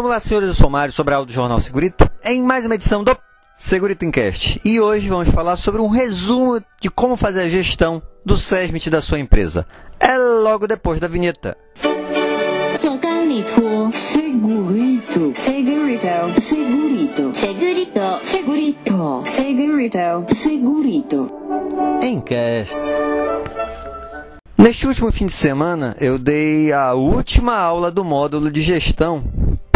Vamos lá, senhores, eu sou Mário, sobre a aula do Jornal Segurito, em mais uma edição do Segurito Encast. E hoje vamos falar sobre um resumo de como fazer a gestão do SESMIT da sua empresa. É logo depois da vinheta. Segurito, segurito, segurito, segurito, segurito, segurito, segurito, segurito. Encast. Neste último fim de semana, eu dei a última aula do módulo de gestão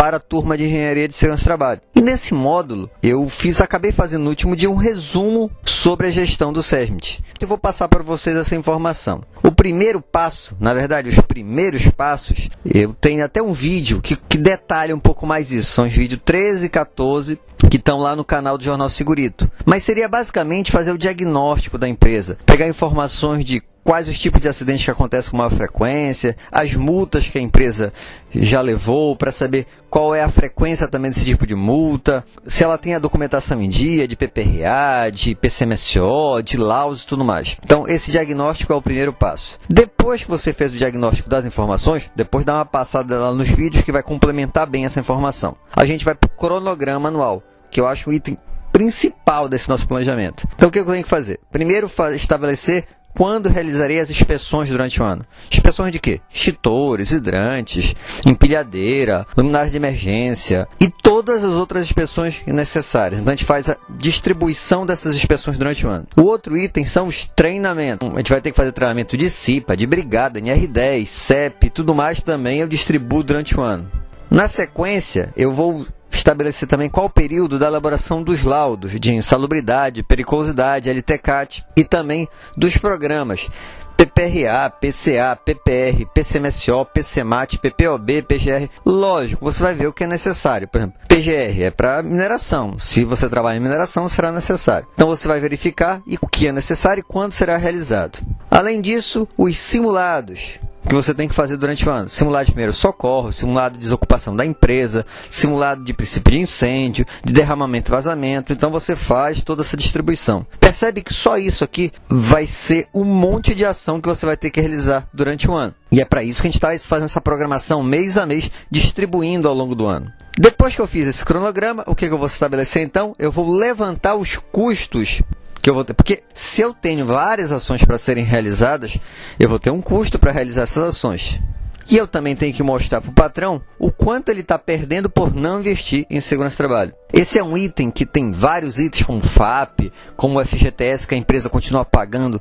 para a turma de Engenharia de Segurança do Trabalho. E nesse módulo, eu fiz, acabei fazendo no último dia um resumo sobre a gestão do SESMIT. Eu vou passar para vocês essa informação. O primeiro passo, na verdade, os primeiros passos, eu tenho até um vídeo que, que detalha um pouco mais isso. São os vídeos 13 e 14 que estão lá no canal do Jornal Segurito. Mas seria basicamente fazer o diagnóstico da empresa, pegar informações de quais os tipos de acidentes que acontecem com maior frequência, as multas que a empresa já levou, para saber qual é a frequência também desse tipo de multa, se ela tem a documentação em dia de PPRA, de PCMSO, de LAUS e tudo mais. Então, esse diagnóstico é o primeiro passo. Depois que você fez o diagnóstico das informações, depois dá uma passada lá nos vídeos que vai complementar bem essa informação. A gente vai para o cronograma anual, que eu acho um item principal desse nosso planejamento. Então, o que eu tenho que fazer? Primeiro, estabelecer quando realizarei as inspeções durante o ano. Inspeções de quê? Extintores, hidrantes, empilhadeira, luminárias de emergência e todas as outras inspeções necessárias. Então a gente faz a distribuição dessas inspeções durante o ano. O outro item são os treinamentos. A gente vai ter que fazer treinamento de CIPA, de brigada, NR10, CEP, tudo mais também eu distribuo durante o ano. Na sequência, eu vou estabelecer também qual o período da elaboração dos laudos de insalubridade, periculosidade, LTCAT e também dos programas PPRA, PCA, PPR, PCMSO, PCMAT, PPOB, PGR. Lógico, você vai ver o que é necessário. Por exemplo, PGR é para mineração. Se você trabalha em mineração, será necessário. Então você vai verificar o que é necessário e quando será realizado. Além disso, os simulados que você tem que fazer durante o ano. Simulado de primeiro socorro, simulado de desocupação da empresa, simulado de princípio de incêndio, de derramamento e vazamento. Então você faz toda essa distribuição. Percebe que só isso aqui vai ser um monte de ação que você vai ter que realizar durante o ano. E é para isso que a gente está fazendo essa programação mês a mês, distribuindo ao longo do ano. Depois que eu fiz esse cronograma, o que, que eu vou estabelecer então? Eu vou levantar os custos que eu vou ter. Porque se eu tenho várias ações para serem realizadas, eu vou ter um custo para realizar essas ações. E eu também tenho que mostrar para o patrão o quanto ele está perdendo por não investir em segurança do trabalho. Esse é um item que tem vários itens, como FAP, como FGTS, que a empresa continua pagando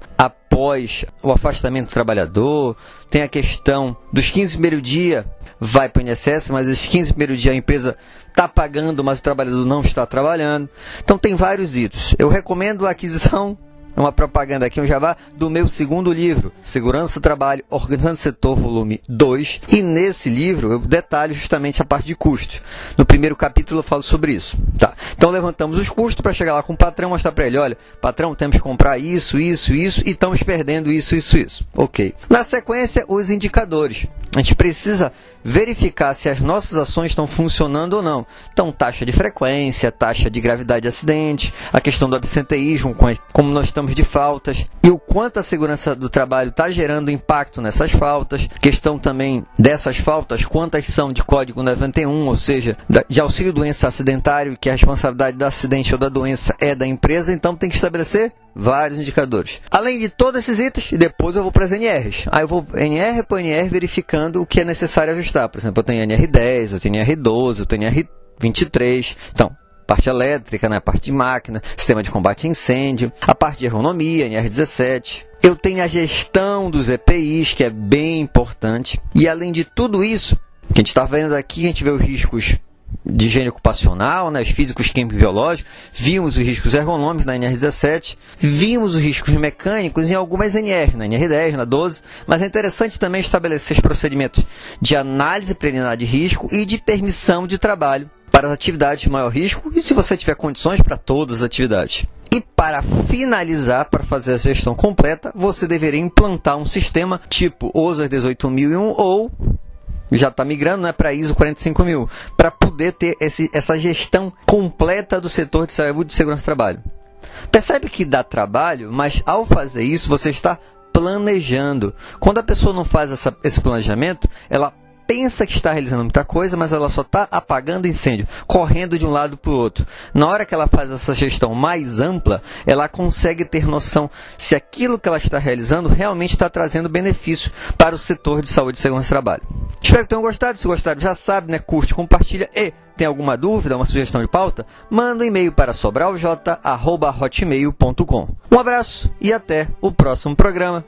após o afastamento do trabalhador. Tem a questão dos 15 primeiros dias, vai para o INSS, mas esses 15 primeiros dias a empresa está pagando, mas o trabalhador não está trabalhando. Então tem vários itens. Eu recomendo a aquisição uma propaganda aqui, um jabá, do meu segundo livro, Segurança do Trabalho, Organizando o Setor, volume 2. E nesse livro eu detalho justamente a parte de custos. No primeiro capítulo eu falo sobre isso. Tá. Então levantamos os custos para chegar lá com o patrão, mostrar para ele, olha, patrão, temos que comprar isso, isso, isso, e estamos perdendo isso, isso, isso. Ok. Na sequência, os indicadores. A gente precisa verificar se as nossas ações estão funcionando ou não. Então, taxa de frequência, taxa de gravidade de acidente, a questão do absenteísmo, como nós estamos de faltas, e o quanto a segurança do trabalho está gerando impacto nessas faltas. Questão também dessas faltas, quantas são de código 91, ou seja, de auxílio doença acidentário, que a responsabilidade do acidente ou da doença é da empresa, então tem que estabelecer vários indicadores. Além de todos esses itens, depois eu vou para as NRs. Aí eu vou NR por NR verificando o que é necessário ajustar. Por exemplo, eu tenho NR10, eu tenho NR12, eu tenho NR23. Então, parte elétrica, né? parte de máquina, sistema de combate a incêndio, a parte de ergonomia, NR17. Eu tenho a gestão dos EPIs, que é bem importante. E além de tudo isso, que a gente está vendo aqui, a gente vê os riscos de higiene ocupacional, né, os físicos, químicos e biológicos, vimos os riscos ergonômicos na NR17, vimos os riscos mecânicos em algumas NR, na NR10, na 12, mas é interessante também estabelecer os procedimentos de análise preliminar de risco e de permissão de trabalho para as atividades de maior risco e, se você tiver condições, para todas as atividades. E para finalizar, para fazer a gestão completa, você deveria implantar um sistema tipo OSA 18001 ou já está migrando né, para ISO 45000, para poder ter esse, essa gestão completa do setor de saúde e segurança do trabalho. Percebe que dá trabalho, mas ao fazer isso você está planejando. Quando a pessoa não faz essa, esse planejamento, ela pensa que está realizando muita coisa, mas ela só está apagando incêndio, correndo de um lado para o outro. Na hora que ela faz essa gestão mais ampla, ela consegue ter noção se aquilo que ela está realizando realmente está trazendo benefício para o setor de saúde e segurança do trabalho. Espero que tenham gostado. Se gostaram, já sabe, né? Curte, compartilha e tem alguma dúvida, uma sugestão de pauta? Manda um e-mail para sobralj.hotmail.com. Um abraço e até o próximo programa.